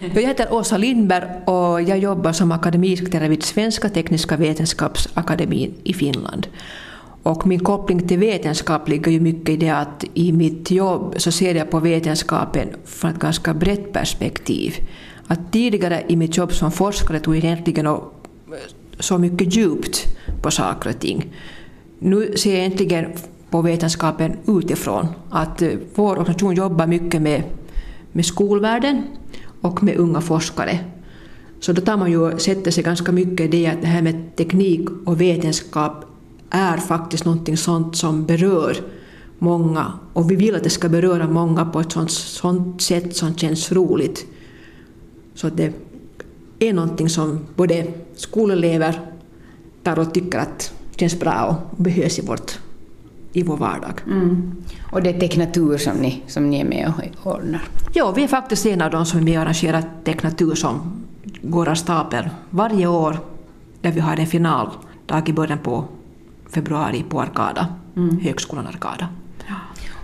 Jag heter Åsa Lindberg och jag jobbar som akademisekreterare vid Svenska Tekniska Vetenskapsakademin i Finland. Och min koppling till vetenskap ligger ju mycket i det att i mitt jobb så ser jag på vetenskapen från ett ganska brett perspektiv. Att tidigare i mitt jobb som forskare tog jag egentligen så mycket djupt på saker och ting. Nu ser jag egentligen på vetenskapen utifrån. Att eh, vår organisation jobbar mycket med, med skolvärlden och med unga forskare. Så då tar man ju, sätter sig ganska mycket i det att det här med teknik och vetenskap är faktiskt någonting sånt som berör många och vi vill att det ska beröra många på ett sånt, sånt sätt som känns roligt. Så att det är någonting som både skolelever tar och tycker att känns bra och behövs i, vårt, i vår vardag. Mm. Och det är Teknatur som ni, som ni är med och ordnar? Ja, vi är faktiskt en av de som är med och arrangerar Teknatur som går av stapeln varje år där vi har en finaldag i början på februari på Arkada, mm. Högskolan Arkada.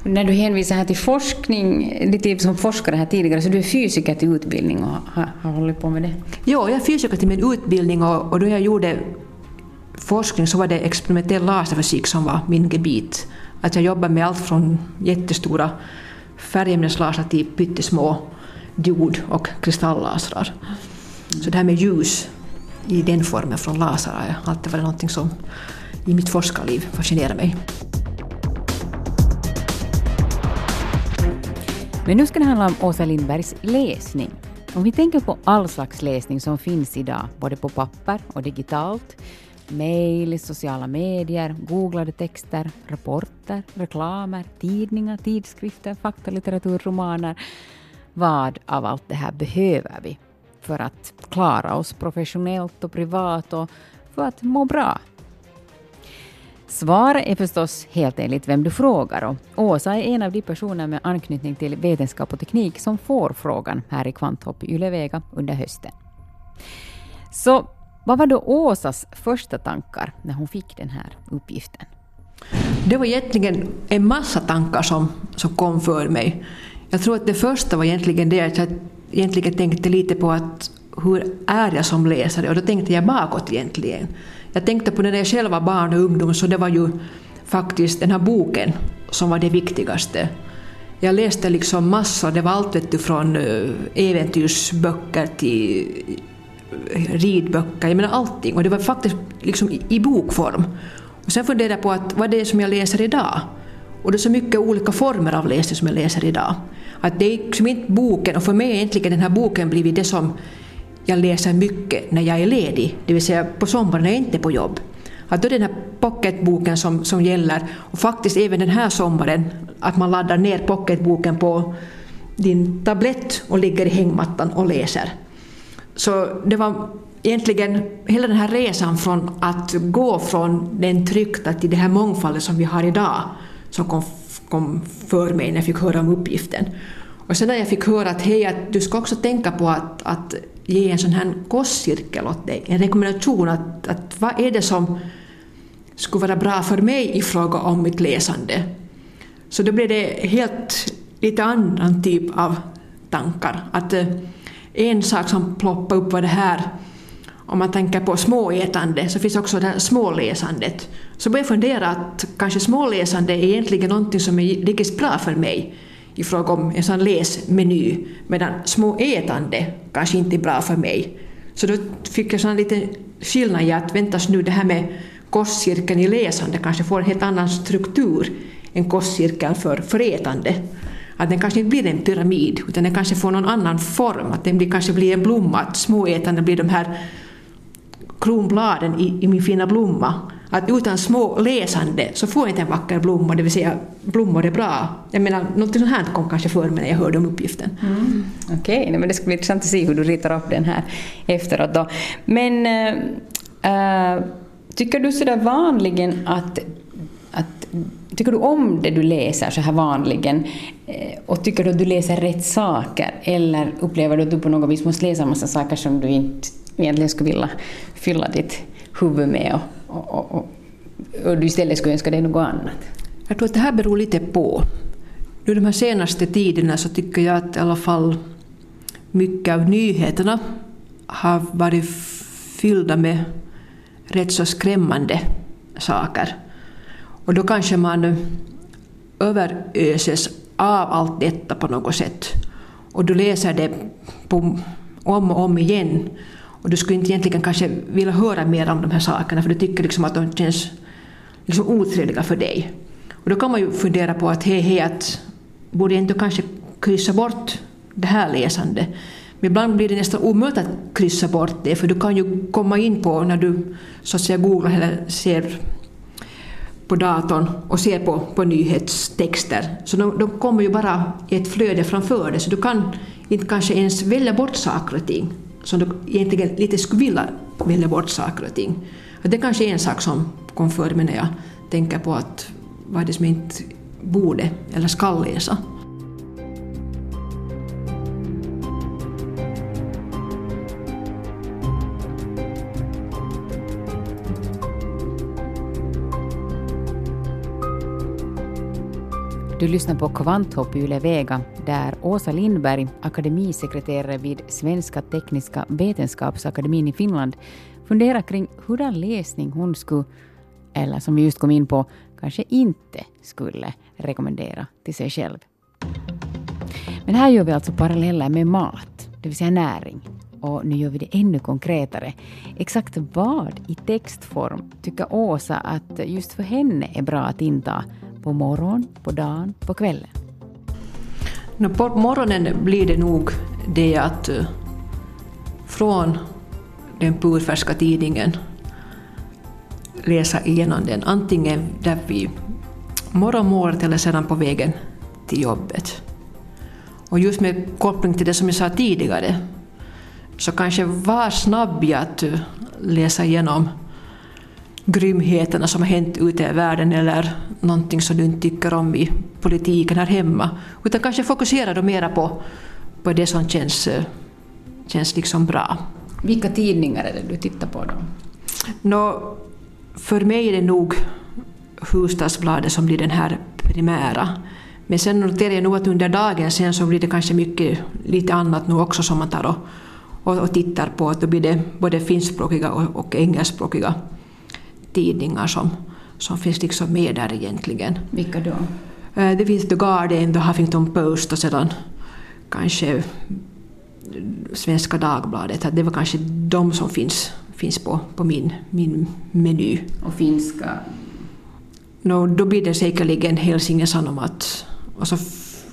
När du hänvisar här till forskning, lite som forskare här tidigare, så du är fysiker till utbildning och har, har hållit på med det? Ja, jag är fysiker till min utbildning och, och då jag gjorde forskning så var det experimentell laserfysik som var min gebit. Att jag jobbade med allt från jättestora färgämneslasrar till pyttesmå diod och kristallasrar. Så det här med ljus i den formen från lasrar har alltid varit något som i mitt forskarliv fascinerar mig. Men nu ska det handla om Åsa Lindbergs läsning. Om vi tänker på all slags läsning som finns idag, både på papper och digitalt, mejl, sociala medier, googlade texter, rapporter, reklamer, tidningar, tidskrifter, faktalitteratur, romaner. Vad av allt det här behöver vi för att klara oss professionellt och privat och för att må bra? Svaret är förstås helt enligt vem du frågar och Åsa är en av de personer med anknytning till vetenskap och teknik som får frågan här i Kvanthopp i Ylevega under hösten. Så vad var då Åsas första tankar när hon fick den här uppgiften? Det var egentligen en massa tankar som, som kom för mig. Jag tror att det första var egentligen det att jag egentligen tänkte lite på att hur är jag som läsare? Och då tänkte jag bakåt egentligen. Jag tänkte på när jag själv var barn och ungdom så det var ju faktiskt den här boken som var det viktigaste. Jag läste liksom massor, det var allt vet du, från eh, äventyrsböcker till ridböcker, jag menar allting. Och det var faktiskt liksom i, i bokform. Och sen funderade jag på att vad det är som jag läser idag. Och det är så mycket olika former av läsning som jag läser idag. Att det är liksom inte boken, och för mig har egentligen den här boken blivit det som jag läser mycket när jag är ledig, det vill säga på sommaren när jag inte är på jobb. Att då är det den här pocketboken som, som gäller, och faktiskt även den här sommaren, att man laddar ner pocketboken på din tablett och ligger i hängmattan och läser. Så det var egentligen hela den här resan från att gå från den tryckta till den här mångfalden som vi har idag som kom, kom för mig när jag fick höra om uppgiften. Och sen när jag fick höra att hej, att du ska också tänka på att, att ge en sån här kostcirkel åt dig, en rekommendation att, att vad är det som skulle vara bra för mig i fråga om mitt läsande. Så då blev det helt lite annan typ av tankar. Att eh, en sak som ploppade upp var det här om man tänker på småätande så finns också det här småläsandet. Så började jag fundera att kanske småläsande är egentligen någonting som är riktigt bra för mig i fråga om en sån läsmeny, medan småätande kanske inte är bra för mig. Så då fick jag sån liten skillnad i att väntas nu det här med kostcirkeln i läsande kanske får en helt annan struktur än kostcirkeln för, för ätande. Att den kanske inte blir en pyramid, utan den kanske får någon annan form, att den blir, kanske blir en blomma, att småätande blir de här kronbladen i, i min fina blomma. Att utan små läsande så får jag inte en vacker blomma, det vill säga blommor är bra. Jag menar, något sånt här kom kanske för mig när jag hörde om uppgiften. Mm. Okej, okay, men det ska bli intressant att se hur du ritar upp den här efteråt då. Men äh, tycker du sådär vanligen att, att Tycker du om det du läser så här vanligen? Eh, och tycker du att du läser rätt saker? Eller upplever du att du på något vis måste läsa en massa saker som du inte egentligen skulle vilja fylla ditt huvud med och, och, och, och du istället skulle önska dig något annat? Jag tror att det här beror lite på. Nu de här senaste tiderna så tycker jag att i alla fall mycket av nyheterna har varit fyllda med rätt så skrämmande saker. Och då kanske man eh, överöses av allt detta på något sätt. Och du läser det på, om och om igen. Och du skulle inte egentligen kanske vilja höra mer om de här sakerna för du tycker liksom att de känns liksom otrevliga för dig. Och då kan man ju fundera på att hej, hej, att borde jag inte kanske kryssa bort det här läsandet? Men ibland blir det nästan omöjligt att kryssa bort det för du kan ju komma in på när du så att säga googlar eller ser på datorn och ser på, på nyhetstexter. Så de, de kommer ju bara i ett flöde framför dig så du kan inte kanske ens välja bort saker och ting som du egentligen lite skulle vilja välja bort saker och ting. Det är kanske en sak som kom för mig när jag tänker på att vad är det som jag inte borde eller ska läsa. Du lyssnar på Kvanthopp Yle Vega där Åsa Lindberg, akademisekreterare vid Svenska Tekniska Vetenskapsakademin i Finland, funderar kring hurdan läsning hon skulle, eller som vi just kom in på, kanske inte skulle rekommendera till sig själv. Men här gör vi alltså paralleller med mat, det vill säga näring. Och nu gör vi det ännu konkretare. Exakt vad i textform tycker Åsa att just för henne är bra att inta på morgonen, på dagen, på kvällen? No, på morgonen blir det nog det att uh, från den purfärska tidningen läsa igenom den, antingen där vid morgonmålet eller sedan på vägen till jobbet. Och just med koppling till det som jag sa tidigare, så kanske var snabb i att eh, läsa igenom grymheterna som har hänt ute i världen eller någonting som du inte tycker om i politiken här hemma. Utan kanske fokusera då mera på, på det som känns, eh, känns liksom bra. Vilka tidningar är det du tittar på då? Nå, för mig är det nog Hufvudstadsbladet som blir den här primära. Men sen noterar jag nog att under dagen sen så blir det kanske mycket lite annat nu också som man tar och, och, och tittar på. Då blir det både finskspråkiga och, och engelskspråkiga tidningar som, som finns liksom med där egentligen. Vilka då? Eh, det finns The Guardian, The Huffington Post och sedan kanske Svenska Dagbladet. Det var kanske de som finns, finns på, på min, min meny. Och finska? No, då blir det säkerligen Helsingin Sanomat. Och så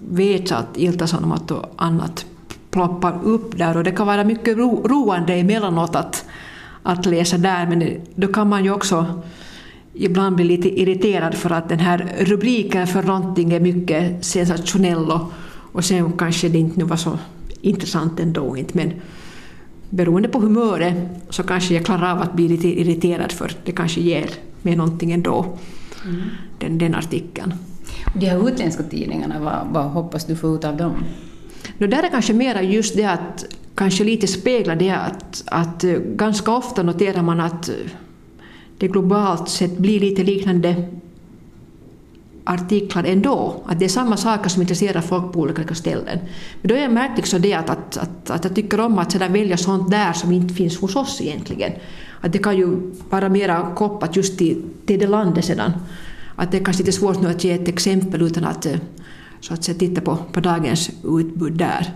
vet jag att Ilta Sanomat och annat ploppar upp där och det kan vara mycket ro, roande emellanåt att, att läsa där men då kan man ju också ibland bli lite irriterad för att den här rubriken för någonting är mycket sensationell och, och sen kanske det inte nu var så intressant ändå inte men beroende på humöret så kanske jag klarar av att bli lite irriterad för det kanske ger mig någonting ändå, mm. den, den artikeln. De här utländska tidningarna, vad, vad hoppas du få ut av dem? No, där är kanske mera just det att kanske lite speglar det att, att eh, ganska ofta noterar man att eh, det globalt sett blir lite liknande artiklar ändå. Att det är samma saker som intresserar folk på olika ställen. Men då är jag märkt liksom det att, att, att, att jag tycker om att sedan välja sånt där som inte finns hos oss egentligen. Att det kan ju vara mera kopplat just till, till det landet sedan. Att det är kanske lite svårt nu att ge ett exempel utan att, eh, så att säga, titta på, på dagens utbud där.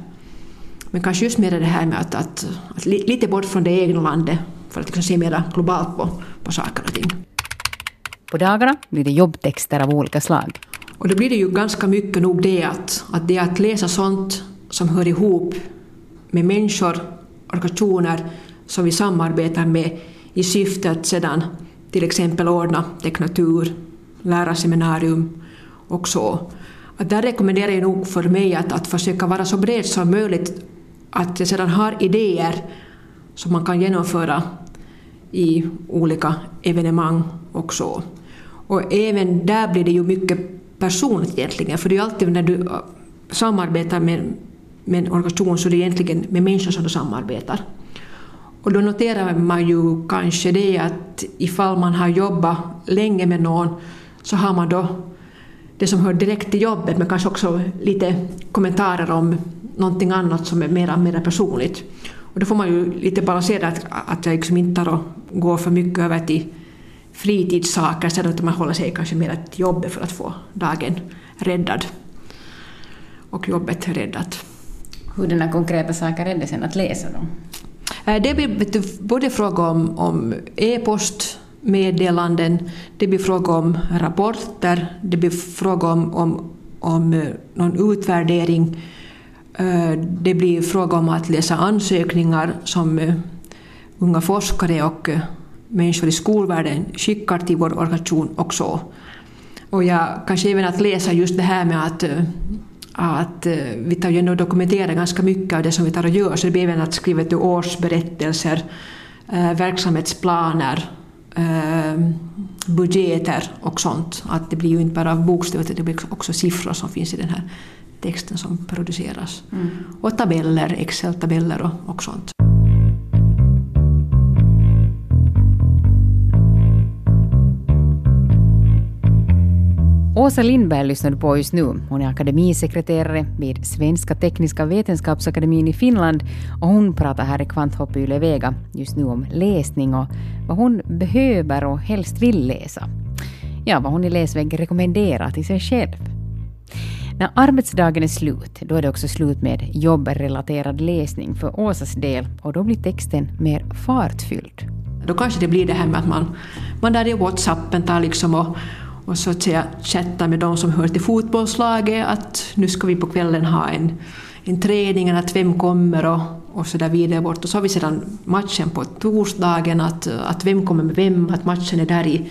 Men kanske just med det här med att, att, att lite bort från det egna landet för att liksom se mer globalt på, på saker och ting. På dagarna blir det jobbtexter av olika slag. Och då blir det ju ganska mycket nog det att, att det att läsa sånt som hör ihop med människor, organisationer som vi samarbetar med i syfte att sedan till exempel ordna teknatur, lärarseminarium och så. Att där rekommenderar jag nog för mig att, att försöka vara så bred som möjligt, att jag sedan har idéer som man kan genomföra i olika evenemang och så. Och även där blir det ju mycket personligt egentligen, för det är ju alltid när du äh, samarbetar med, med en organisation så är det egentligen med människor som du samarbetar. Och då noterar man ju kanske det att ifall man har jobbat länge med någon så har man då det som hör direkt till jobbet men kanske också lite kommentarer om någonting annat som är mera, mera personligt. Och då får man ju lite balansera att, att jag liksom inte tar och går för mycket över till fritidssaker så att man håller sig kanske mer till jobbet för att få dagen räddad och jobbet räddat. Hurdana konkreta saker är det sen att läsa då? Eh, det blir både fråga om, om e-post, meddelanden, det blir fråga om rapporter, det blir fråga om, om, om eh, någon utvärdering, eh, det blir fråga om att läsa ansökningar som eh, unga forskare och människor i skolvärlden skickar till vår organisation och så. Och jag, kanske även att läsa just det här med att, att vi tar ju ändå dokumenterar ganska mycket av det som vi tar och gör, så det blir även att skriva till årsberättelser, verksamhetsplaner, budgeter och sånt. Att det blir ju inte bara bokstäver, det blir också siffror som finns i den här texten som produceras. Mm. Och tabeller, Excel-tabeller och, och sånt. Åsa Lindberg lyssnar du på just nu. Hon är akademisekreterare vid Svenska Tekniska Vetenskapsakademin i Finland och hon pratar här i Kvanthopp Yle Vega just nu om läsning och vad hon behöver och helst vill läsa. Ja, vad hon i läsväg rekommenderar till sig själv. När arbetsdagen är slut, då är det också slut med jobbrelaterad läsning för Åsas del och då blir texten mer fartfylld. Då kanske det blir det här med att man, man där i Whatsappen tar liksom och och så att säga chatta med de som hör till fotbollslaget att nu ska vi på kvällen ha en, en träning, att vem kommer och, och så där vidare bort. Och så har vi sedan matchen på torsdagen, att, att vem kommer med vem, att matchen är där i,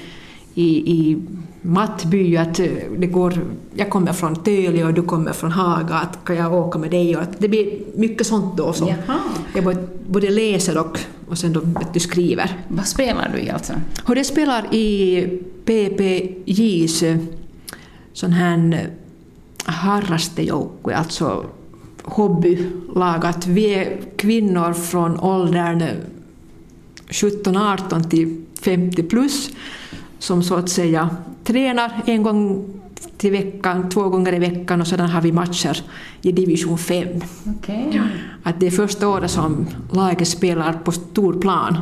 i, i Mattby, att det går, jag kommer från Töle och du kommer från Haga, att kan jag åka med dig? Och att det blir mycket sånt då som Jaha. jag både läser och, och sen då du skriver. Vad spelar du i alltså? Och det spelar i PPJs sån här harrastejoukkue, alltså hobbylag, att vi är kvinnor från åldern 17-18 till 50 plus som så att säga tränar en gång till veckan, två gånger i veckan och sedan har vi matcher i division 5. Okay. Att det är första året som laget spelar på stor plan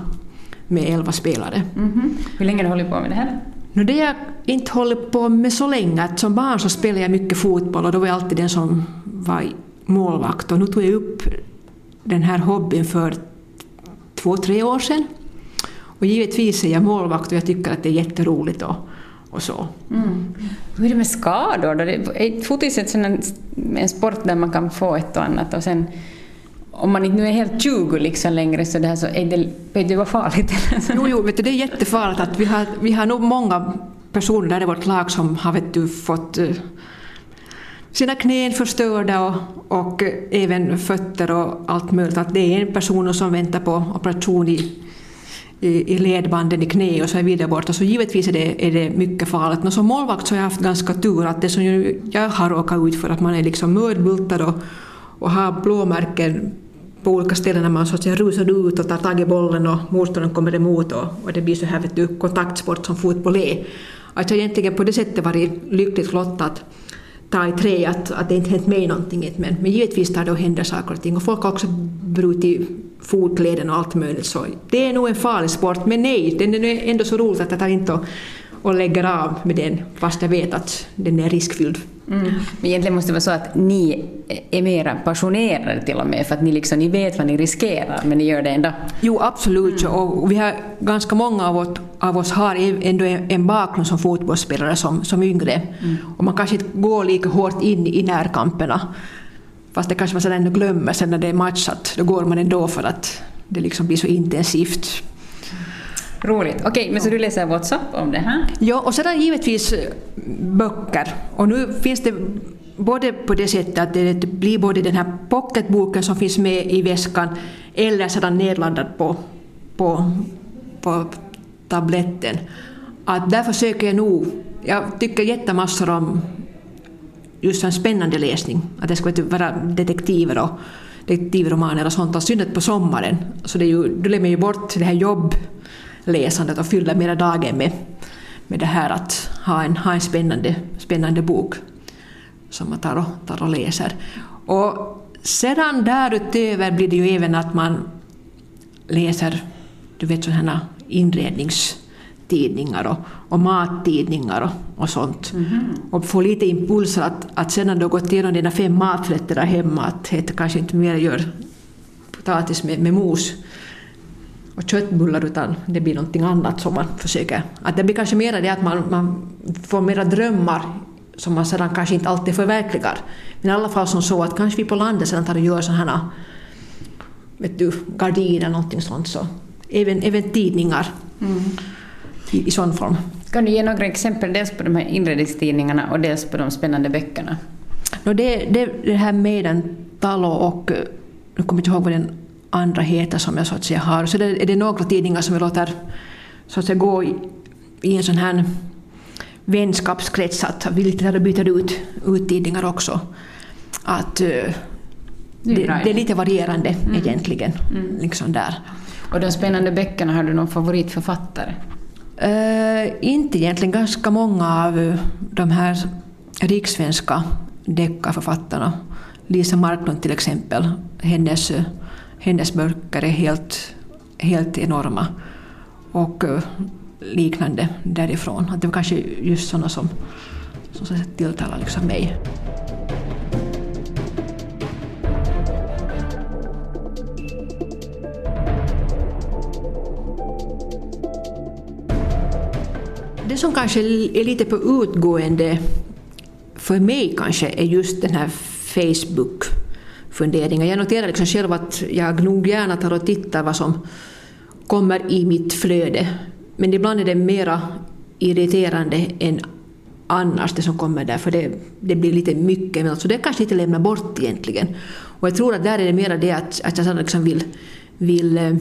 med elva spelare. Mm -hmm. Hur länge har du hållit på med det här? No, det jag inte hållit på med så länge. Att som barn så spelade jag mycket fotboll och då var jag alltid den som var målvakt. Och nu tog jag upp den här hobbyn för två, tre år sedan. Och givetvis är jag målvakt och jag tycker att det är jätteroligt och, och så. Mm. Hur är det med skador då? Är fotis en, en sport där man kan få ett och annat och sen om man inte nu är helt 20 liksom längre så, det här så är det, är det vara farligt? jo, jo vet du, det är jättefarligt. Att vi, har, vi har nog många personer där i vårt lag som har vet du, fått uh, sina knän förstörda och, och även fötter och allt möjligt. Att det är en person som väntar på operation i i, ledbanden i knä och så vidare borta, så givetvis är det, är det mycket farligt. Men som målvakt så har jag haft ganska tur att det som jag har råkat ut för, att man är liksom mördbultad och, och har blåmärken på olika ställen när man så att säga rusar ut och tar tag i bollen och motståndaren kommer emot och, och det blir så här vet du, kontaktsport som fotboll är. Att jag egentligen på det sättet varit lyckligt lottad ta i trä att, att det inte hänt mig någonting. Men, men givetvis tar det och händer saker och ting. Och folk har också brutit fotleden och allt möjligt. Så det är nog en farlig sport, men nej, den är ändå så roligt att det tar inte och, och lägger av med den fast jag vet att den är riskfylld. Mm. Men egentligen måste det vara så att ni är mer passionerade till och med för att ni, liksom, ni vet vad ni riskerar men ni gör det ändå. Jo absolut mm. och vi har ganska många av oss, av oss har ändå en bakgrund som fotbollsspelare som, som yngre mm. och man kanske inte går lika hårt in i närkamperna fast det kanske man sedan ändå glömmer sen när det är matchat då går man ändå för att det liksom blir så intensivt. Roligt. Okej, okay, men så du läser WhatsApp om det här? Ja, och sedan givetvis eh, böcker. Och nu finns det både på det sättet att det blir både den här pocketboken som finns med i väskan eller sedan nedladdad på, på, på tabletten. Att där försöker jag nog, jag tycker jättemassor om just en spännande läsning, att det ska vara detektiver och detektivromaner och sånt, och synnerhet på sommaren. Så det är ju, då lämnar ju bort det här jobb läsandet och fylla mera dagen med, med det här att ha en, ha en spännande, spännande bok som man tar och, tar och läser. Och sedan därutöver blir det ju även att man läser du vet sådana inredningstidningar och, och mattidningar och, och sånt. Mm -hmm. Och får lite impulser att, att sedan du har gått igenom dina fem maträtter där hemma att det kanske inte mer gör potatis med, med mos och köttbullar utan det blir någonting annat som man försöker. Att det blir kanske mer det att man, man får mera drömmar som man sedan kanske inte alltid förverkligar. Men i alla fall som så att kanske vi på landet sedan tar och gör sådana här vet du, gardiner eller någonting sånt. Så även, även tidningar mm. i, i sån form. Kan du ge några exempel dels på de här inredningstidningarna och dels på de spännande böckerna? No det, det, det här Meidän talo och nu kommer jag inte ihåg vad den andra heter som jag så att säga har. Så det, är det några tidningar som jag låter så att säga, gå i, i en sån här vänskapskrets att vi lite byter ut, ut tidningar också. Att, uh, det, det, är lite varierande mm. egentligen. Mm. Liksom där. Och de spännande böckerna, har du någon favoritförfattare? Uh, inte egentligen. Ganska många av de här rikssvenska deckarförfattarna. Lisa Marklund till exempel. Hennes, hennes böcker är helt, helt enorma. Och eh, liknande därifrån. Att det var kanske just sådana som, som tilltalar liksom mig. Det som kanske är lite på utgående för mig kanske är just den här Facebook funderingar. Jag noterar liksom själv att jag nog gärna tar och tittar vad som kommer i mitt flöde. Men ibland är det mera irriterande än annars det som kommer där, för det, det blir lite mycket. Men alltså det kanske inte lämnar bort egentligen. Och jag tror att där är det mera det att, att jag liksom vill, vill, eh,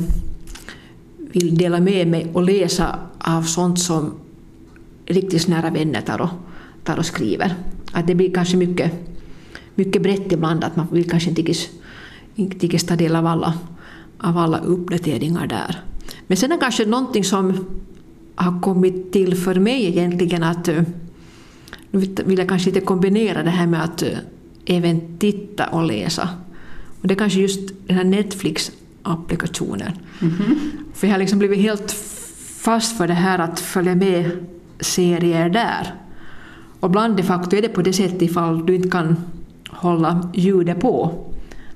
vill dela med mig och läsa av sånt som riktigt nära vänner tar och, tar och skriver. Att det blir kanske mycket, mycket brett ibland, att man vill kanske inte inte ta del av alla, av alla uppdateringar där. Men sen är kanske någonting som har kommit till för mig egentligen att eh, nu vill jag kanske inte kombinera det här med att eh, även titta och läsa. Och det är kanske just den här Netflix-applikationen. Mm -hmm. För jag har liksom blivit helt fast för det här att följa med serier där. Och ibland de facto är det på det sättet ifall du inte kan hålla ljudet på.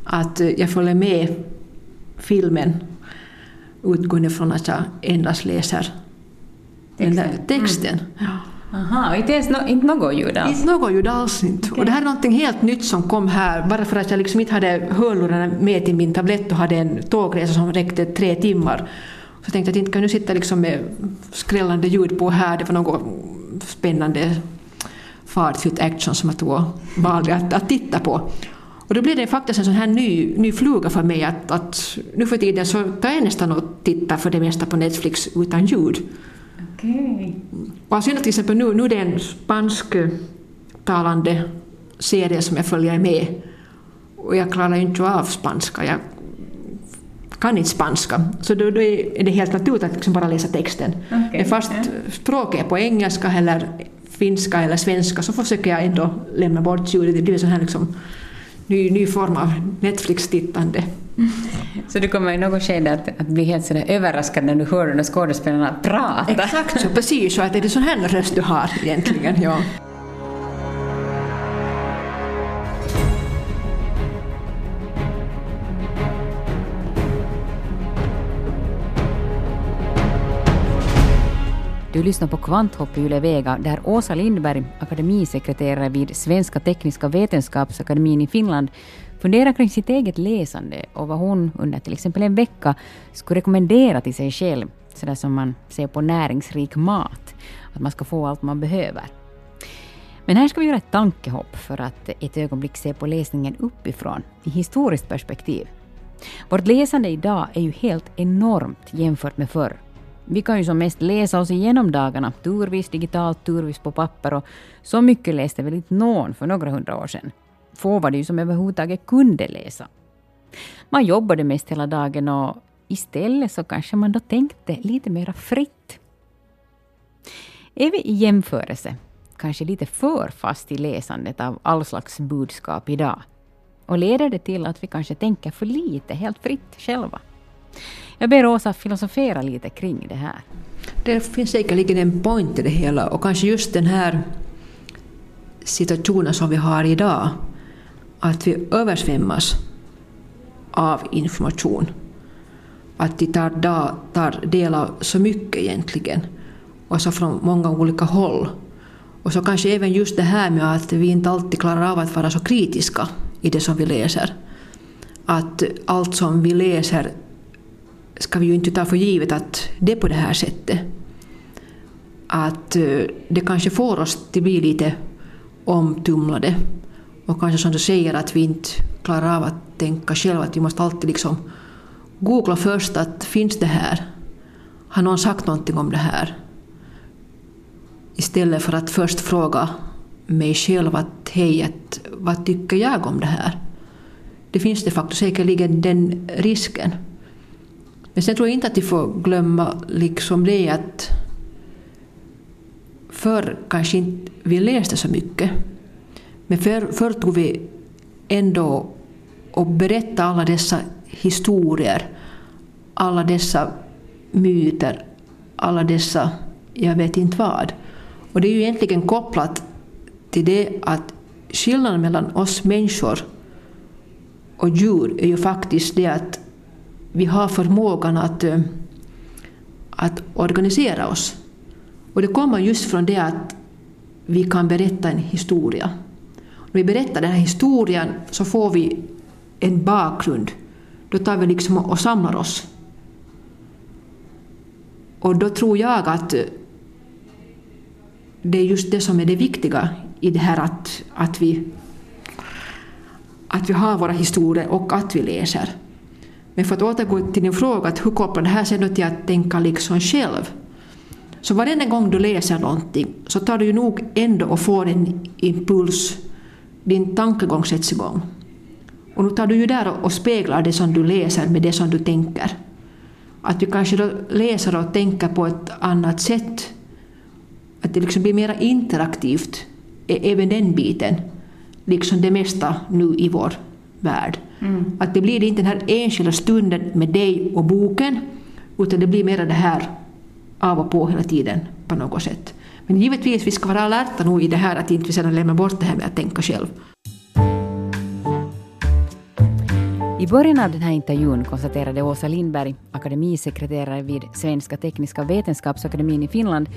Att eh, jag följer med filmen utgående från att jag endast läser texten. Den där texten. Mm. Aha, inte ens no, inte något ljud alls? Inte något ljud alls. Inte. Okay. Och det här är någonting helt nytt som kom här, bara för att jag liksom inte hade hörlurarna med till min tablett och hade en tågresa som räckte tre timmar. Så tänkte jag att inte kan nu sitta liksom med skrällande ljud på här, det var något spännande fartfyllt action som jag tog valde att, att titta på. Och då blev det faktiskt en sån här ny, ny fluga för mig att, att nu för tiden så tar jag nästan och tittar för det mesta på Netflix utan ljud. Okay. Och alltså till exempel nu, nu är det en spansktalande serie som jag följer med och jag klarar ju inte av spanska. Jag kan inte spanska. Så då, då är det helt naturligt att liksom bara läsa texten. Okay. Men fast språket är på engelska eller finska eller svenska så försöker jag ändå lämna bort ljudet. Det blir en sån här liksom ny, ny form av Netflix-tittande. Så du kommer i något skede att, att bli helt sådär överraskad när du hör de skådespelarna prata? Exakt så, precis så. Att är det sån här röst du har egentligen? Ja. Du lyssnar på Kvanthopp i Yle Vega där Åsa Lindberg, akademisekreterare vid Svenska Tekniska Vetenskapsakademin i Finland, funderar kring sitt eget läsande och vad hon under till exempel en vecka skulle rekommendera till sig själv, sådär som man ser på näringsrik mat, att man ska få allt man behöver. Men här ska vi göra ett tankehopp för att ett ögonblick se på läsningen uppifrån, i historiskt perspektiv. Vårt läsande idag är ju helt enormt jämfört med förr. Vi kan ju som mest läsa oss igenom dagarna, turvis digitalt, turvis på papper och så mycket läste väl inte någon för några hundra år sedan. Få var det ju som överhuvudtaget kunde läsa. Man jobbade mest hela dagen och istället så kanske man då tänkte lite mera fritt. Är vi i jämförelse kanske lite för fast i läsandet av all slags budskap idag? Och leder det till att vi kanske tänker för lite, helt fritt själva? Jag ber Åsa filosofera lite kring det här. Det finns säkerligen en point i det hela och kanske just den här situationen som vi har idag, att vi översvämmas av information. Att vi tar, tar del av så mycket egentligen, och så från många olika håll. Och så kanske även just det här med att vi inte alltid klarar av att vara så kritiska i det som vi läser. Att allt som vi läser ska vi ju inte ta för givet att det är på det här sättet. Att eh, det kanske får oss att bli lite omtumlade. Och kanske som du säger att vi inte klarar av att tänka själva, att vi måste alltid liksom googla först att finns det här? Har någon sagt någonting om det här? Istället för att först fråga mig själv att hej, att, vad tycker jag om det här? Det finns de facto säkerligen den risken. Men sen tror jag inte att vi får glömma liksom det att förr kanske inte vi läste så mycket. Men förr, förr tog vi ändå och berättade alla dessa historier, alla dessa myter, alla dessa jag vet inte vad. Och det är ju egentligen kopplat till det att skillnaden mellan oss människor och djur är ju faktiskt det att vi har förmågan att, eh, att organisera oss. Och det kommer just från det att vi kan berätta en historia. När vi berättar den här historien så får vi en bakgrund. Då tar vi liksom och samlar oss. Och då tror jag att eh, det är just det som är det viktiga i det här att, att, vi, att vi har våra historier och att vi läser. Men för att återgå till din fråga, att hur kopplar det här sig till att tänka liksom själv? Så varenda gång du läser någonting så tar du ju nog ändå och får en impuls, din tankegång sätts igång. Och nu tar du ju där och speglar det som du läser med det som du tänker. Att du kanske då läser och tänker på ett annat sätt. Att det liksom blir mer interaktivt, e- även den biten. Liksom det mesta nu i vår värld. Mm. Att det blir inte den här enskilda stunden med dig och boken, utan det blir mer det här av och på hela tiden på något sätt. Men givetvis, vi ska vara alerta nog i det här att inte vi sedan lämnar bort det här med att tänka själv. I början av den här intervjun konstaterade Åsa Lindberg, akademisekreterare vid Svenska Tekniska Vetenskapsakademin i Finland,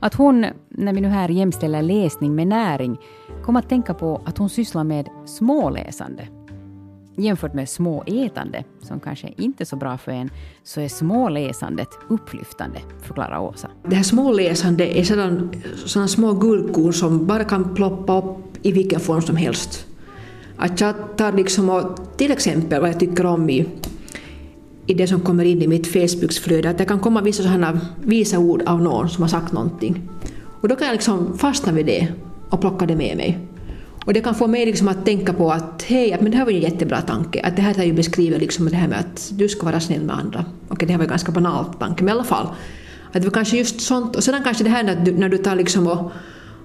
att hon, när vi nu här jämställer läsning med näring, kom att tänka på att hon sysslar med småläsande. Jämfört med småätande, som kanske inte är så bra för en, så är småläsandet upplyftande, förklarar Åsa. Det här småläsandet är sådana, sådana små guldkorn som bara kan ploppa upp i vilken form som helst. Att jag tar liksom och, till exempel vad jag tycker om i, i det som kommer in i mitt Facebooksflöde, att det kan komma vissa sådana visa ord av någon som har sagt någonting. Och då kan jag liksom fastna vid det och plocka det med mig. Och det kan få mig liksom att tänka på att hej, men det här var ju en jättebra tanke. Att det här är ju beskrivet liksom det här med att du ska vara snäll med andra. Okej, det här var en ganska banal tanke, men i alla fall. Att det var kanske just sånt. Och sedan kanske det här när du, när du tar liksom och,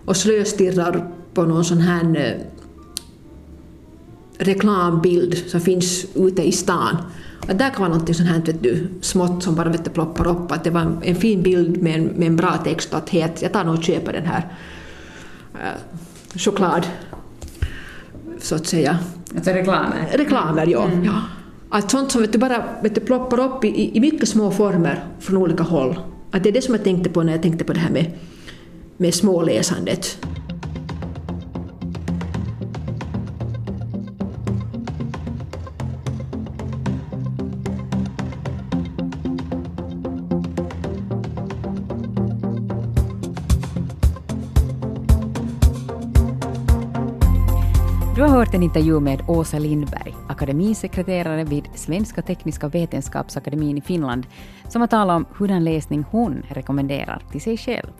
och slöstirrar på någon sån här eh, reklambild som finns ute i stan. Att där kan vara något sånt här vet du, smått som bara vet du, ploppar upp. Att det var en, fin bild med en, med en bra text och att het, jag tar nog och köper den här eh, choklad så att säga. Alltså reklamer? Reklamer, ja. Mm. ja. Att sånt som vet du, bara vet du, ploppar upp i, i mycket små former från olika håll. Att det är det som jag tänkte på när jag tänkte på det här med, med småläsandet. Du har hört en intervju med Åsa Lindberg, akademisekreterare vid Svenska Tekniska Vetenskapsakademin i Finland, som har talat om hurdan läsning hon rekommenderar till sig själv.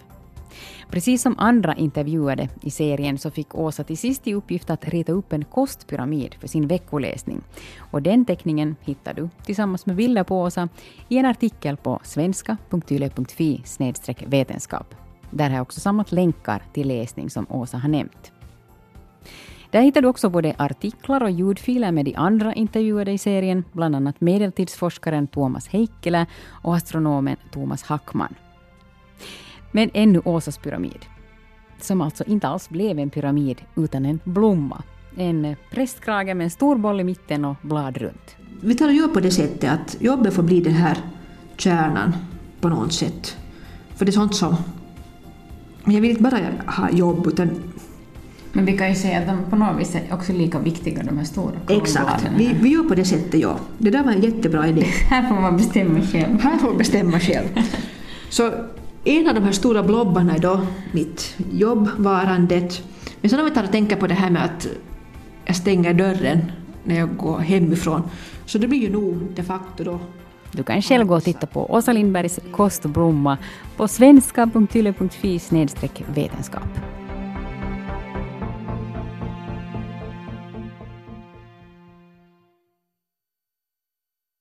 Precis som andra intervjuade i serien så fick Åsa till sist i uppgift att rita upp en kostpyramid för sin veckoläsning. Och den teckningen hittar du tillsammans med bilder på Åsa i en artikel på svenska.yle.fi vetenskap. Där har jag också samlat länkar till läsning som Åsa har nämnt. Där hittar du också både artiklar och ljudfiler med de andra intervjuade i serien, bland annat medeltidsforskaren Thomas Heikkilä och astronomen Thomas Hackman. Men ännu Åsas pyramid, som alltså inte alls blev en pyramid utan en blomma. En prästkrage med en stor boll i mitten och blad runt. Vi tar och gör på det sättet att jobbet får bli den här kärnan på något sätt. För det är sånt som... Jag vill inte bara ha jobb utan men vi kan ju säga att de på något vis är också lika viktiga, de här stora Exakt, vi, vi gör på det sättet, ja. Det där var en jättebra idé. här får man bestämma själv. Här får man bestämma själv. Så en av de här stora blobbarna är då mitt jobbvarandet. Men sen om vi tar och tänker på det här med att jag stänger dörren när jag går hemifrån, så det blir ju nog de facto då du kan själv gå och titta på Åsa Lindbergs Kost och blomma på svenska.yle.fi vetenskap.